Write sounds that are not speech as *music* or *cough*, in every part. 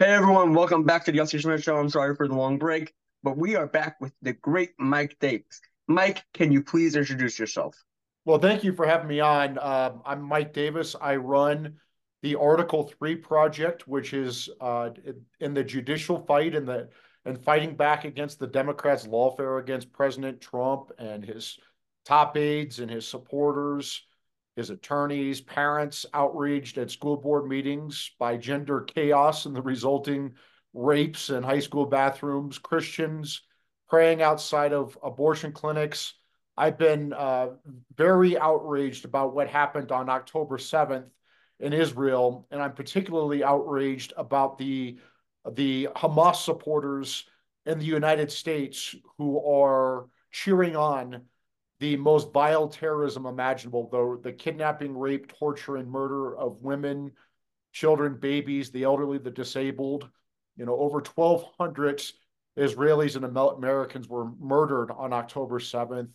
Hey everyone, welcome back to the Yossi Schmidt Show. I'm sorry for the long break, but we are back with the great Mike Davis. Mike, can you please introduce yourself? Well, thank you for having me on. Uh, I'm Mike Davis. I run the Article Three project, which is uh, in the judicial fight and the and fighting back against the Democrats' lawfare against President Trump and his top aides and his supporters his attorneys, parents outraged at school board meetings by gender chaos and the resulting rapes in high school bathrooms, Christians praying outside of abortion clinics. I've been uh, very outraged about what happened on October 7th in Israel, and I'm particularly outraged about the the Hamas supporters in the United States who are cheering on the most vile terrorism imaginable, the, the kidnapping, rape, torture, and murder of women, children, babies, the elderly, the disabled. You know, over 1,200 Israelis and Americans were murdered on October 7th.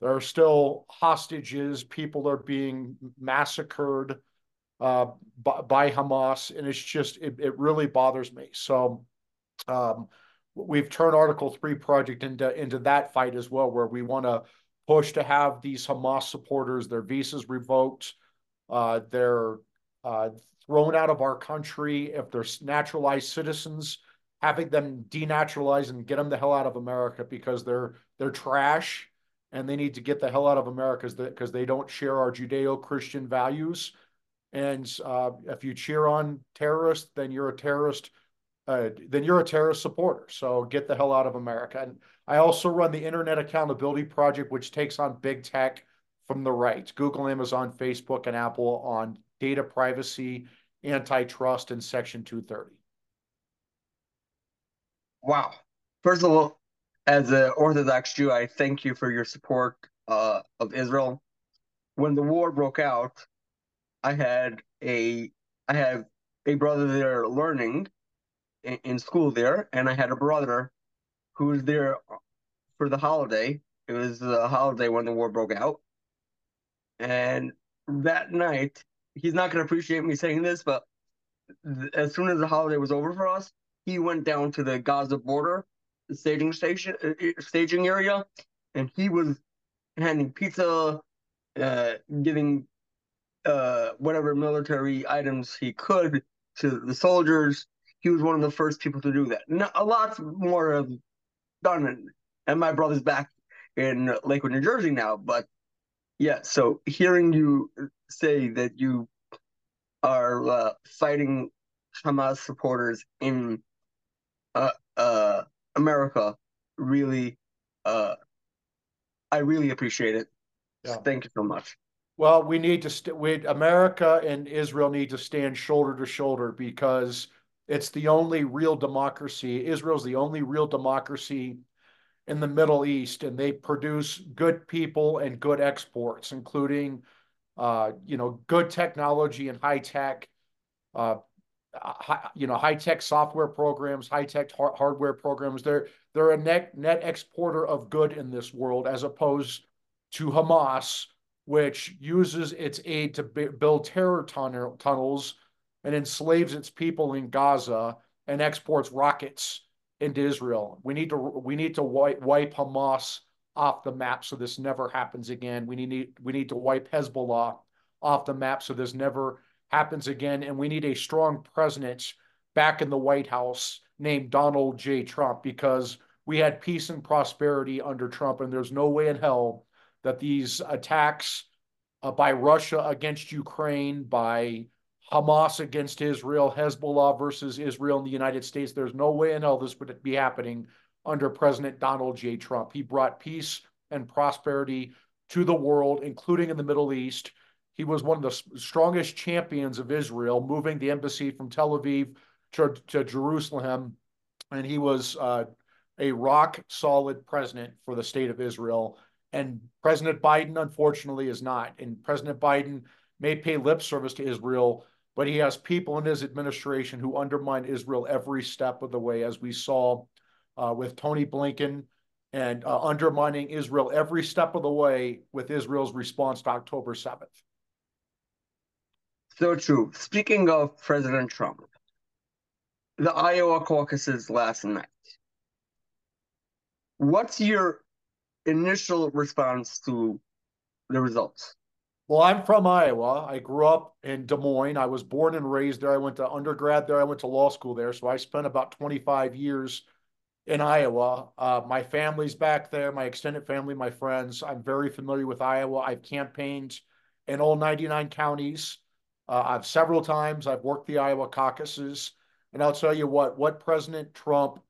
There are still hostages. People are being massacred uh, by, by, Hamas, and it's just it, it really bothers me. So um, we've turned Article Three project into into that fight as well, where we want to push to have these Hamas supporters, their visas revoked, uh, they're uh, thrown out of our country if they're naturalized citizens, having them denaturalize and get them the hell out of America because they're they're trash and they need to get the hell out of America because they don't share our Judeo-Christian values. And uh, if you cheer on terrorists, then you're a terrorist. Uh, then you're a terrorist supporter. So get the hell out of America. And I also run the Internet Accountability Project, which takes on big tech from the right Google, Amazon, Facebook, and Apple on data privacy, antitrust, and Section 230. Wow. First of all, as an Orthodox Jew, I thank you for your support uh, of Israel. When the war broke out, I had a I have a brother there learning in, school there, and I had a brother who was there for the holiday. It was the holiday when the war broke out. And that night, he's not going to appreciate me saying this, but th- as soon as the holiday was over for us, he went down to the Gaza border staging station uh, staging area, and he was handing pizza, uh, giving uh, whatever military items he could to the soldiers. He was one of the first people to do that. Now, a lot more of done and, and my brother's back in Lakewood, New Jersey now. But yeah, so hearing you say that you are uh, fighting Hamas supporters in uh, uh, America really, uh, I really appreciate it. Yeah. Thank you so much. Well, we need to st- we America and Israel need to stand shoulder to shoulder because it's the only real democracy. Israel's the only real democracy in the Middle East, and they produce good people and good exports, including, uh, you know, good technology and high tech, uh, you know, high tech software programs, high tech har- hardware programs. They're they're a net net exporter of good in this world, as opposed to Hamas, which uses its aid to b- build terror tunnel- tunnels and enslaves its people in Gaza and exports rockets into Israel. We need to we need to wipe, Hamas off the map so this never happens again. We need we need to wipe Hezbollah off the map so this never happens again. And we need a strong president back in the White House named Donald J. Trump because we had peace and prosperity under Trump, and there's no way in hell that these attacks uh, by Russia against Ukraine, by Hamas against Israel, Hezbollah versus Israel and the United States. There's no way in hell this would be happening under President Donald J. Trump. He brought peace and prosperity to the world, including in the Middle East. He was one of the strongest champions of Israel, moving the embassy from Tel Aviv to, to Jerusalem. And he was uh, a rock solid president for the state of Israel. And President Biden, unfortunately, is not. And President Biden may pay lip service to Israel, but he has people in his administration who undermine Israel every step of the way, as we saw uh, with Tony Blinken and uh, undermining Israel every step of the way with Israel's response to October 7th. So true. Speaking of President Trump, the Iowa caucuses last night. What's your initial response to the results? Well, I'm from Iowa. I grew up in Des Moines. I was born and raised there. I went to undergrad there. I went to law school there. So I spent about 25 years in Iowa. Uh, my family's back there, my extended family, my friends. I'm very familiar with Iowa. I've campaigned in all 99 counties. Uh, I've several times. I've worked the Iowa caucuses. And I'll tell you what, what President Trump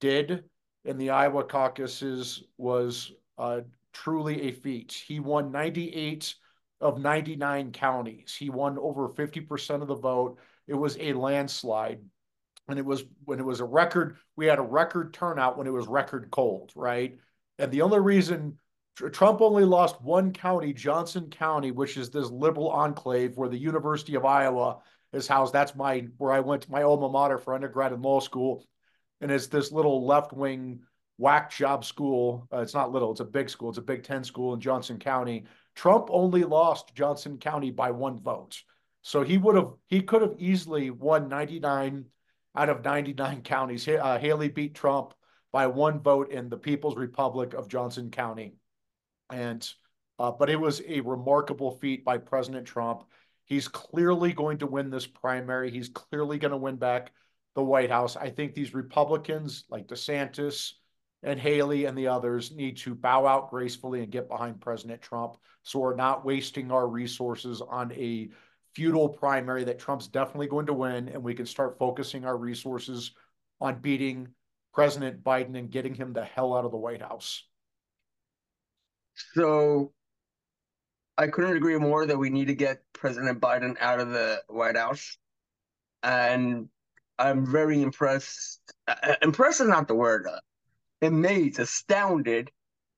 did in the Iowa caucuses was uh, truly a feat. He won 98 of 99 counties. He won over 50% of the vote. It was a landslide. And it was when it was a record, we had a record turnout when it was record cold, right? And the only reason Trump only lost one county, Johnson County, which is this liberal enclave where the University of Iowa is housed. That's my where I went to my alma mater for undergrad and law school. And it's this little left wing whack job school. Uh, it's not little, it's a big school. It's a Big Ten school in Johnson County. Trump only lost Johnson County by one vote. So he would have, he could have easily won 99 out of 99 *laughs* counties. Uh, Haley beat Trump by one vote in the People's Republic of Johnson County. And, uh, but it was a remarkable feat by President Trump. He's clearly going to win this primary. He's clearly going to win back the White House. I think these Republicans like DeSantis, and Haley and the others need to bow out gracefully and get behind President Trump so we're not wasting our resources on a futile primary that Trump's definitely going to win and we can start focusing our resources on beating President Biden and getting him the hell out of the White House. So I couldn't agree more that we need to get President Biden out of the White House. And I'm very impressed. Uh, impressed is not the word. Amazed, astounded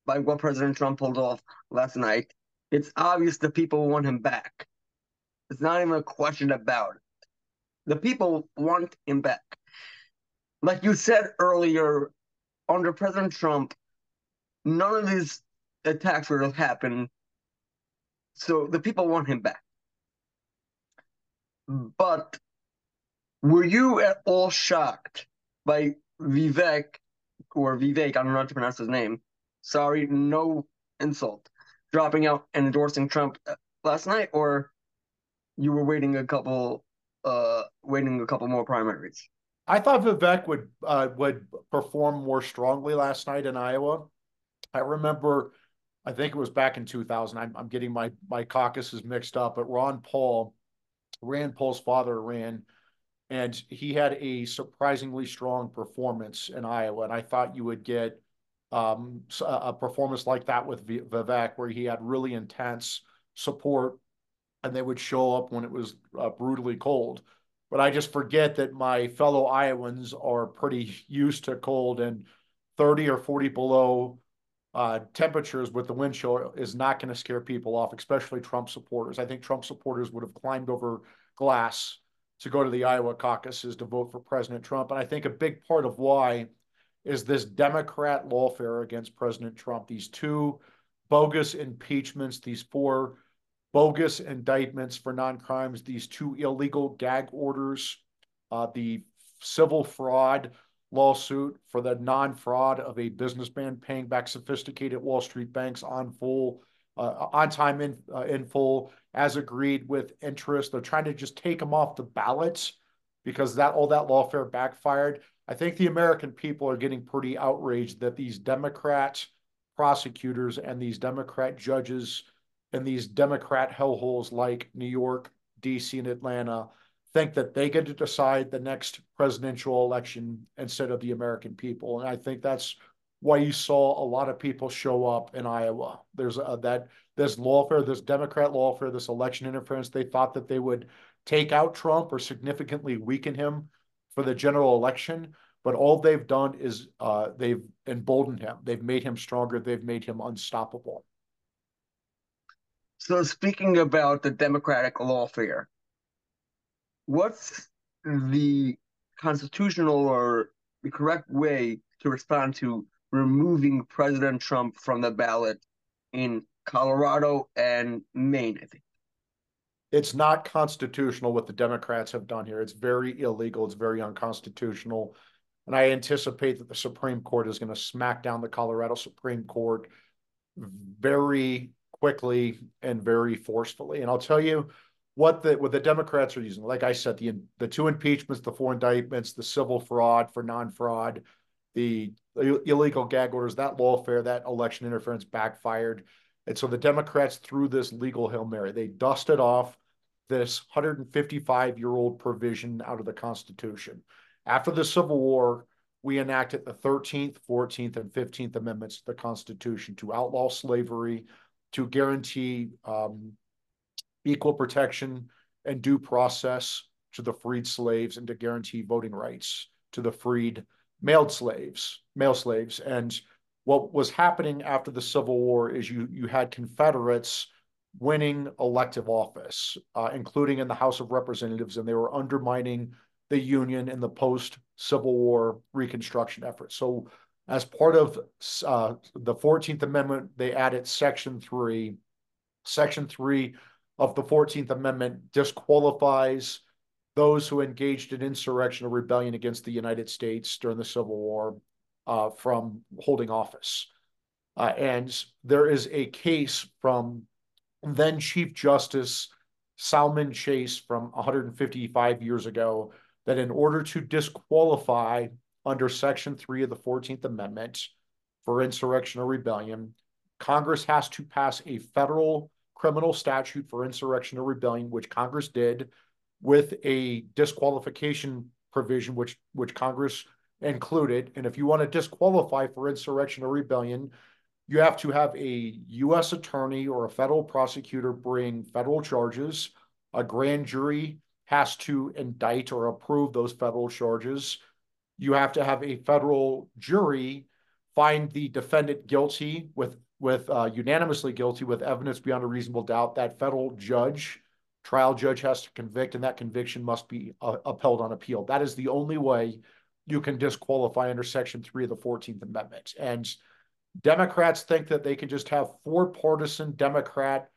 by what President Trump pulled off last night. It's obvious the people want him back. It's not even a question about it. The people want him back. Like you said earlier, under President Trump, none of these attacks would have happened. So the people want him back. But were you at all shocked by Vivek or Vivek, I don't know how to pronounce his name. Sorry, no insult. Dropping out and endorsing Trump uh, last night, or you were waiting a couple, uh, waiting a couple more primaries. I thought Vivek would uh, would perform more strongly last night in Iowa. I remember, I think it was back in 2000. I'm, I'm getting my my caucuses mixed up, but Ron Paul, Rand Paul's father ran and he had a surprisingly strong performance in Iowa. And I thought you would get um, a performance like that with Vivek, where he had really intense support, and they would show up when it was uh, brutally cold. But I just forget that my fellow Iowans are pretty used to cold, and 30 or 40 below uh, temperatures with the wind chill is not going to scare people off, especially Trump supporters. I think Trump supporters would have climbed over glass to go to the Iowa caucuses to vote for President Trump. And I think a big part of why is this Democrat lawfare against President Trump. These two bogus impeachments, these four bogus indictments for non-crimes, these two illegal gag orders, uh, the civil fraud lawsuit for the non-fraud of a businessman paying back sophisticated Wall Street banks on full uh, on time in, uh, in full as agreed with interest. They're trying to just take them off the ballots because that all that lawfare backfired. I think the American people are getting pretty outraged that these Democrat prosecutors and these Democrat judges and these Democrat hellholes like New York, DC, and Atlanta think that they get to decide the next presidential election instead of the American people. And I think that's why you saw a lot of people show up in Iowa. There's a, that this lawfare, this Democrat lawfare, this election interference. They thought that they would take out Trump or significantly weaken him for the general election. But all they've done is uh, they've emboldened him. They've made him stronger. They've made him unstoppable. So speaking about the Democratic lawfare, what's the constitutional or the correct way to respond to removing President Trump from the ballot in Colorado and Maine, I think. it's not constitutional what the Democrats have done here. It's very illegal. It's very unconstitutional. And I anticipate that the Supreme Court is going to smack down the Colorado Supreme Court very quickly and very forcefully. And I'll tell you what the what the Democrats are using. Like I said, the the two impeachments, the four indictments, the civil fraud for non-fraud, the illegal gag orders, that lawfare, that election interference backfired. And so the Democrats threw this legal Hail Mary. They dusted off this 155 year old provision out of the Constitution. After the Civil War, we enacted the 13th, 14th, and 15th Amendments to the Constitution to outlaw slavery, to guarantee um, equal protection and due process to the freed slaves, and to guarantee voting rights to the freed mailed slaves, male slaves. And what was happening after the Civil War is you you had Confederates winning elective office, uh, including in the House of Representatives, and they were undermining the Union in the post Civil War Reconstruction effort. So, as part of uh, the 14th Amendment, they added Section 3. Section 3 of the 14th Amendment disqualifies those who engaged in insurrection or rebellion against the United States during the Civil War uh, from holding office. Uh, and there is a case from then Chief Justice Salmon Chase from 155 years ago that in order to disqualify under Section 3 of the 14th Amendment for insurrection or rebellion, Congress has to pass a federal criminal statute for insurrection or rebellion, which Congress did, with a disqualification provision, which, which Congress included. And if you want to disqualify for insurrection or rebellion, you have to have a U.S. attorney or a federal prosecutor bring federal charges. A grand jury has to indict or approve those federal charges. You have to have a federal jury find the defendant guilty with with uh, unanimously guilty with evidence beyond a reasonable doubt. That federal judge, trial judge, has to convict, and that conviction must be uh, upheld on appeal. That is the only way you can disqualify under Section Three of the Fourteenth Amendment. And Democrats think that they can just have four partisan Democrat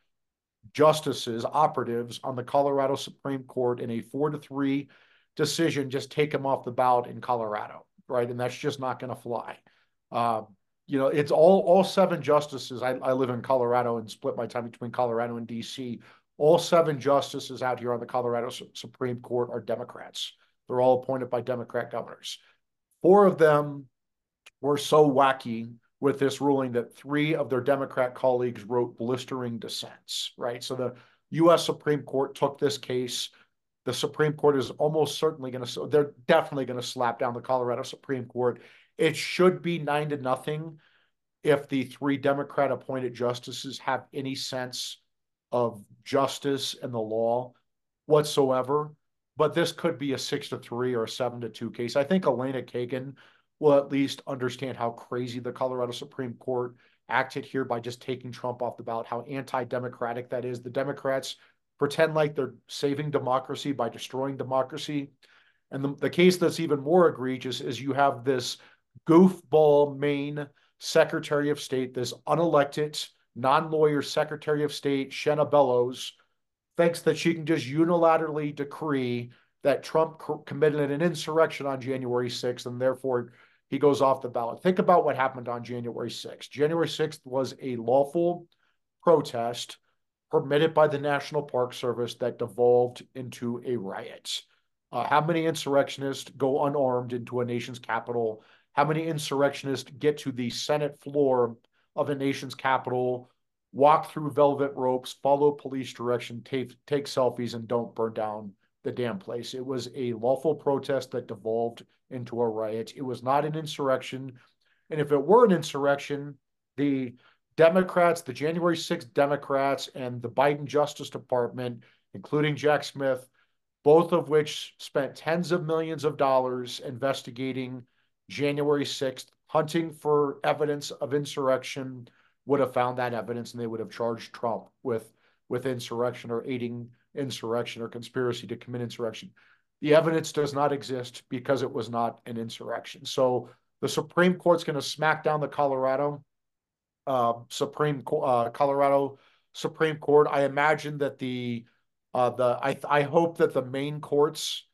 justices, operatives on the Colorado Supreme Court in a four to three decision, just take them off the ballot in Colorado, right? And that's just not going to fly. Uh, you know, it's all all seven justices. I, I live in Colorado and split my time between Colorado and D.C. All seven justices out here on the Colorado Su Supreme Court are Democrats. They're all appointed by Democrat governors. Four of them were so wacky with this ruling that three of their Democrat colleagues wrote blistering dissents, right? So the U.S. Supreme Court took this case. The Supreme Court is almost certainly going to, they're definitely going to slap down the Colorado Supreme Court. It should be nine to nothing if the three Democrat appointed justices have any sense of justice and the law whatsoever. But this could be a six to three or a seven to two case. I think Elena Kagan will at least understand how crazy the Colorado Supreme Court acted here by just taking Trump off the ballot, how anti democratic that is. The Democrats pretend like they're saving democracy by destroying democracy. And the, the case that's even more egregious is you have this goofball Maine Secretary of State, this unelected, non lawyer Secretary of State, Shenna Bellows, thinks that she can just unilaterally decree that Trump committed an insurrection on January 6th and therefore he goes off the ballot. Think about what happened on January 6th. January 6th was a lawful protest permitted by the National Park Service that devolved into a riot. Uh, how many insurrectionists go unarmed into a nation's capital? How many insurrectionists get to the Senate floor of a nation's capital, walk through velvet ropes, follow police direction, take, take selfies, and don't burn down the damn place? It was a lawful protest that devolved into a riot. It was not an insurrection. And if it were an insurrection, the Democrats, the January 6th Democrats, and the Biden Justice Department, including Jack Smith, both of which spent tens of millions of dollars investigating January 6th, hunting for evidence of insurrection, would have found that evidence and they would have charged Trump with, with insurrection or aiding insurrection or conspiracy to commit insurrection. The evidence does not exist because it was not an insurrection. So the Supreme Court's going to smack down the Colorado uh, Supreme uh, Colorado Supreme Court. I imagine that the Uh, the I I hope that the Maine courts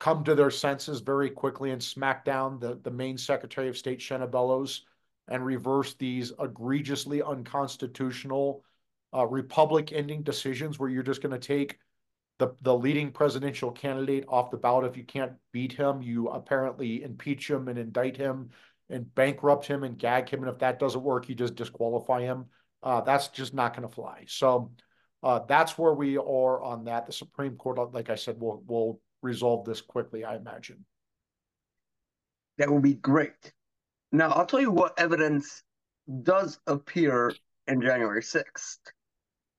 come to their senses very quickly and smack down the the Maine Secretary of State Shenna Bellows and reverse these egregiously unconstitutional uh, republic-ending decisions where you're just going to take the the leading presidential candidate off the ballot. If you can't beat him you apparently impeach him and indict him and bankrupt him and gag him. And if that doesn't work you just disqualify him. Uh, that's just not going to fly. So uh, that's where we are on that. The supreme court like i said will will resolve this quickly i imagine. That would be great now i'll tell you what evidence does appear in january 6th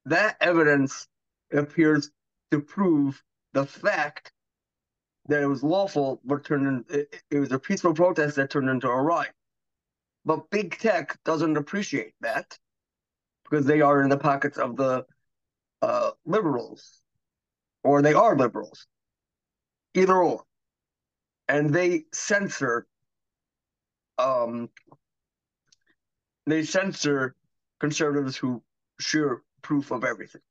that evidence appears to prove the fact that it was lawful, but turned in, it, it was a peaceful protest that turned into a riot. But big tech doesn't appreciate that because they are in the pockets of the uh, liberals, or they are liberals, either or, and they censor. Um, they censor conservatives who share proof of everything.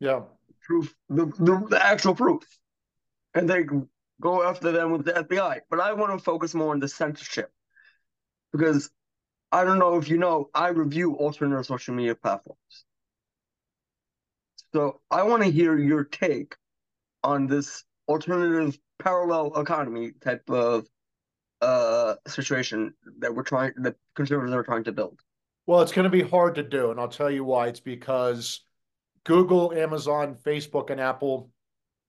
Yeah proof, the, the, the actual proof, and they go after them with the FBI. But I want to focus more on the censorship because I don't know if you know, I review alternative social media platforms. So I want to hear your take on this alternative parallel economy type of uh, situation that we're trying, that conservatives are trying to build. Well, it's going to be hard to do, and I'll tell you why. It's because Google, Amazon, Facebook, and Apple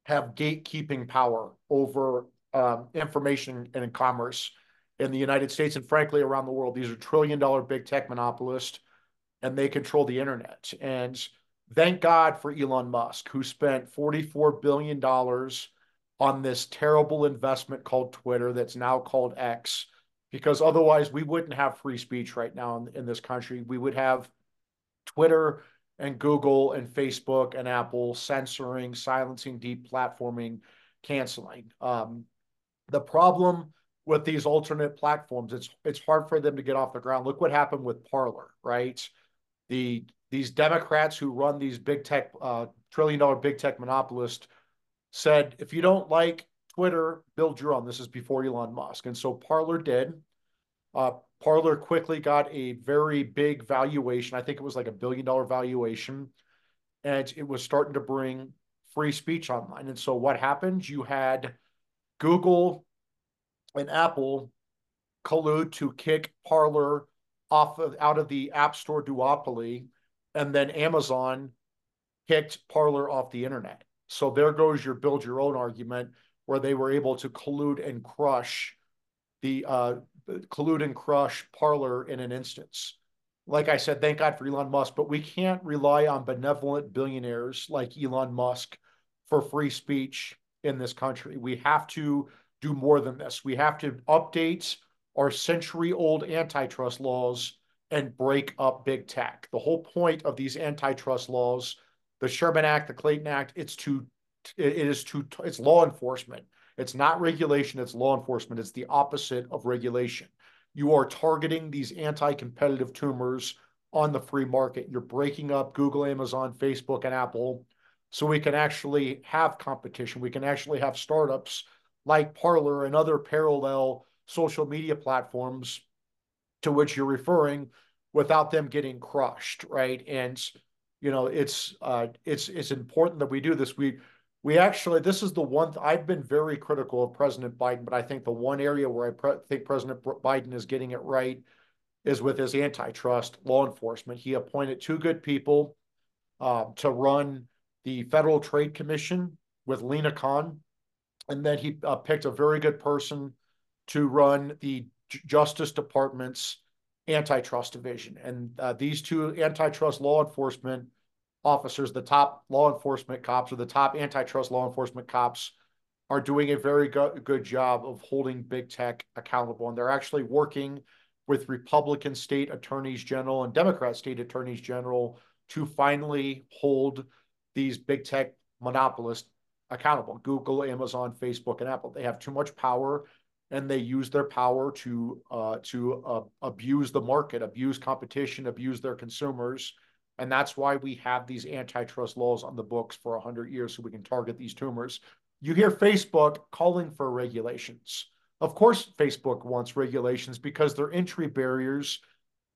have gatekeeping power over um, information and commerce in the United States and frankly around the world. These are trillion dollar big tech monopolists and they control the internet. And thank God for Elon Musk, who spent $44 billion on this terrible investment called Twitter that's now called X, because otherwise we wouldn't have free speech right now in, in this country. We would have Twitter and Google and Facebook and Apple censoring, silencing, deplatforming, canceling. Um, the problem with these alternate platforms, it's it's hard for them to get off the ground. Look what happened with Parler, right? The these Democrats who run these big tech, uh, trillion dollar big tech monopolists said, if you don't like Twitter, build your own. This is before Elon Musk, and so Parler did. Uh, Parler quickly got a very big valuation. I think it was like a billion dollar valuation. And it was starting to bring free speech online. And so what happened? You had Google and Apple collude to kick Parler off of out of the App Store duopoly, and then Amazon kicked Parler off the internet. So there goes your build your own argument, where they were able to collude and crush the uh, collude and crush Parler in an instance. Like I said, thank God for Elon Musk, but we can't rely on benevolent billionaires like Elon Musk for free speech in this country. We have to do more than this. We have to update our century old antitrust laws and break up big tech. The whole point of these antitrust laws, the Sherman Act, the Clayton Act, it's to it is to it's law enforcement. It's not regulation, it's law enforcement. It's the opposite of regulation. You are targeting these anti competitive tumors on the free market. You're breaking up Google, Amazon, Facebook, and Apple so we can actually have competition. We can actually have startups like Parler and other parallel social media platforms to which you're referring without them getting crushed, right? And you know, it's uh, it's it's important that we do this. We we actually, this is the one, I've been very critical of President Biden, but I think the one area where I pre- think President Biden is getting it right is with his antitrust law enforcement. He appointed two good people uh, to run the Federal Trade Commission with Lina Khan, and then he uh, picked a very good person to run the Justice Department's antitrust division. And uh, these two antitrust law enforcement officers, the top law enforcement cops or the top antitrust law enforcement cops are doing a very go- good job of holding big tech accountable. And they're actually working with Republican state attorneys general and Democrat state attorneys general to finally hold these big tech monopolists accountable Google, Amazon, Facebook, and Apple. They have too much power and they use their power to uh, to uh, abuse the market, abuse competition, abuse their consumers And that's why we have these antitrust laws on the books for 100 years so we can target these tumors. You hear Facebook calling for regulations. Of course, Facebook wants regulations because they're entry barriers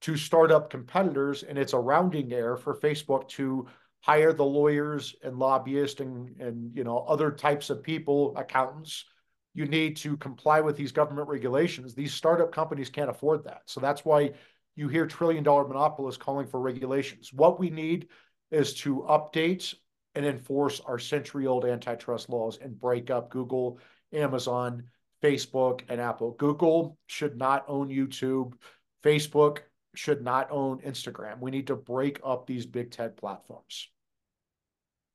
to startup competitors, and it's a rounding error for Facebook to hire the lawyers and lobbyists and, and you know other types of people, accountants. You need to comply with these government regulations. These startup companies can't afford that. So that's why you hear trillion dollar monopolists calling for regulations. What we need is to update and enforce our century old antitrust laws and break up Google, Amazon, Facebook, and Apple. Google should not own YouTube. Facebook should not own Instagram. We need to break up these big tech platforms.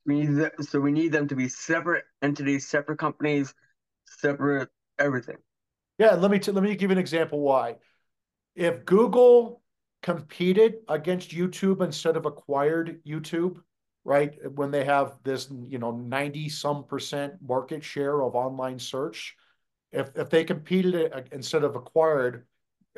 We need so we need them to be separate entities, separate companies, separate everything. Yeah, let me t- let me give an example why. If Google competed against YouTube instead of acquired YouTube, right? When they have this, you know, 90 some percent market share of online search, if if they competed instead of acquired,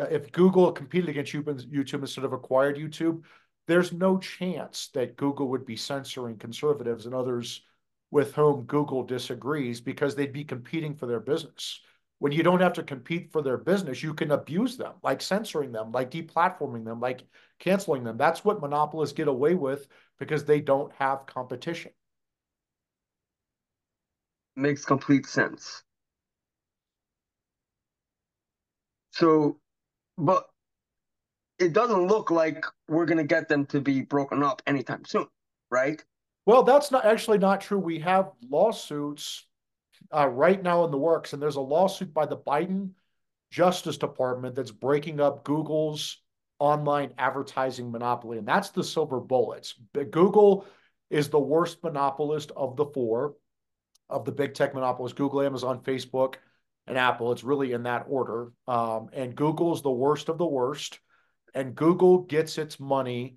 uh, if Google competed against YouTube instead of acquired YouTube, there's no chance that Google would be censoring conservatives and others with whom Google disagrees because they'd be competing for their business. When you don't have to compete for their business, you can abuse them, like censoring them, like deplatforming them, like canceling them. That's what monopolists get away with because they don't have competition. Makes complete sense. So, but it doesn't look like we're going to get them to be broken up anytime soon, right? Well, that's not actually not true. We have lawsuits uh, right now in the works, and there's a lawsuit by the Biden Justice Department that's breaking up Google's online advertising monopoly, and that's the silver bullets. Google is the worst monopolist of the four of the big tech monopolists: Google, Amazon, Facebook, and Apple. It's really in that order. Um, and Google is the worst of the worst. And Google gets its money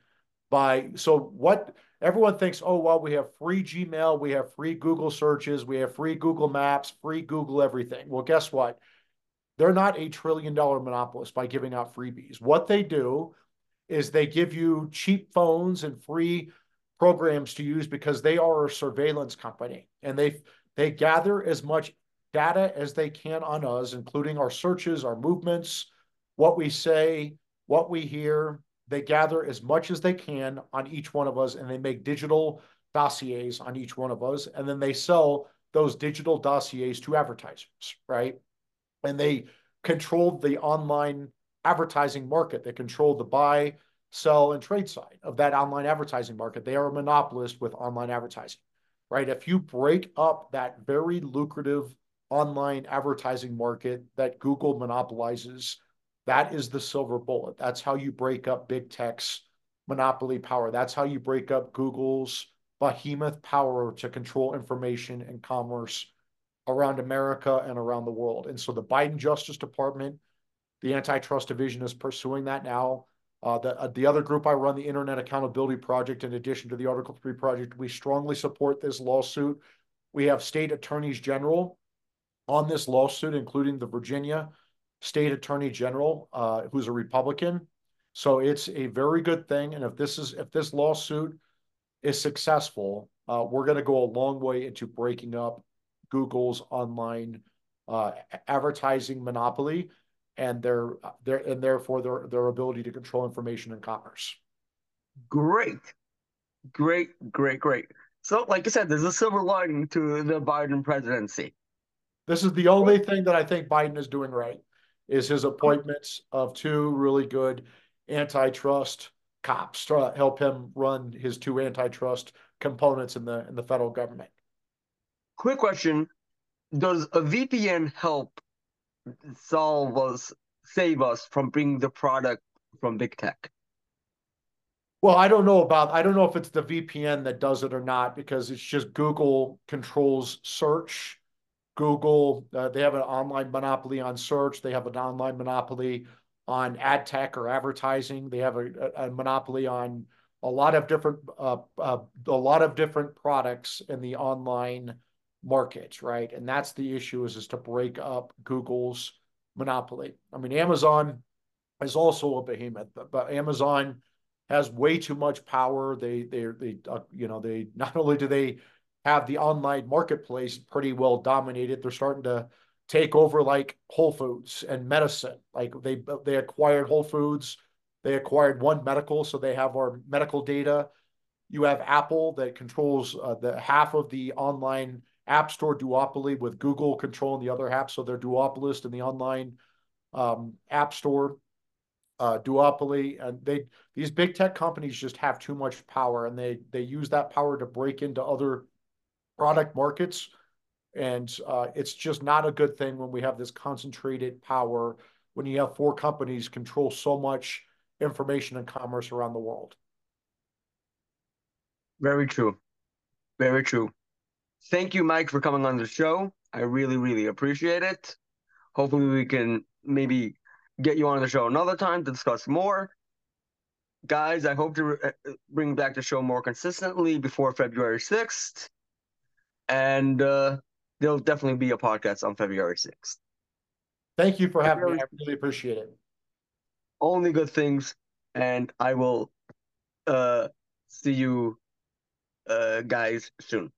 by so what everyone thinks, oh, well, we have free Gmail, we have free Google searches, we have free Google Maps, free Google everything. Well, guess what? They're not a trillion dollar monopolist by giving out freebies. What they do is they give you cheap phones and free programs to use because they are a surveillance company and they they gather as much data as they can on us, including our searches, our movements, what we say, what we hear. They gather as much as they can on each one of us, and they make digital dossiers on each one of us, and then they sell those digital dossiers to advertisers, right? And they control the online advertising market. They control the buy, sell, and trade side of that online advertising market. They are a monopolist with online advertising, right? If you break up that very lucrative online advertising market that Google monopolizes. That is the silver bullet. That's how you break up big tech's monopoly power. That's how you break up Google's behemoth power to control information and commerce around America and around the world. And so the Biden Justice Department, the antitrust division is pursuing that now. Uh, the, uh, the other group I run, the Internet Accountability Project, in addition to the Article 3 project, we strongly support this lawsuit. We have state attorneys general on this lawsuit, including the Virginia State Attorney General, uh, who's a Republican. So it's a very good thing. And if this is if this lawsuit is successful, uh, we're going to go a long way into breaking up Google's online uh, advertising monopoly and their their and therefore their their ability to control information and commerce. Great, great, great, great. So, like I said, there's a silver lining to the Biden presidency. This is the only thing that I think Biden is doing right is his appointments of two really good antitrust cops to help him run his two antitrust components in the in the federal government. Quick question: Does a VPN help solve us, save us from bringing the product from big tech? Well, I don't know about. I don't know if it's the VPN that does it or not because it's just Google controls search Google, uh, they have an online monopoly on search. They have an online monopoly on ad tech or advertising. They have a, a, monopoly on a lot of different uh, uh, a lot of different products in the online markets, right? And that's the issue is is to break up Google's monopoly. I mean, Amazon is also a behemoth, but Amazon has way too much power. They they they uh, you know they *laughs* not only do they have the online marketplace pretty well dominated, they're starting to take over like Whole Foods and medicine. Like they they acquired Whole Foods, they acquired One Medical, so they have our medical data. You have Apple that controls uh, the half of the online app store duopoly, with Google controlling the other half, so they're duopolist in the online um, app store uh, duopoly. And they these big tech companies just have too much power, and they they use that power to break into other product markets and uh, it's just not a good thing when we have this concentrated power, when you have four companies control so much information and commerce around the world. Very true. Very true. Thank you, Mike, for coming on the show. I really, really appreciate it. Hopefully, we can maybe get you on the show another time to discuss more. Guys, I hope to uh, bring back the show more consistently before February 6th. And uh, there'll definitely be a podcast on February 6th. Thank you for having me. I really appreciate it. Only good things, and I will uh, see you uh, guys soon.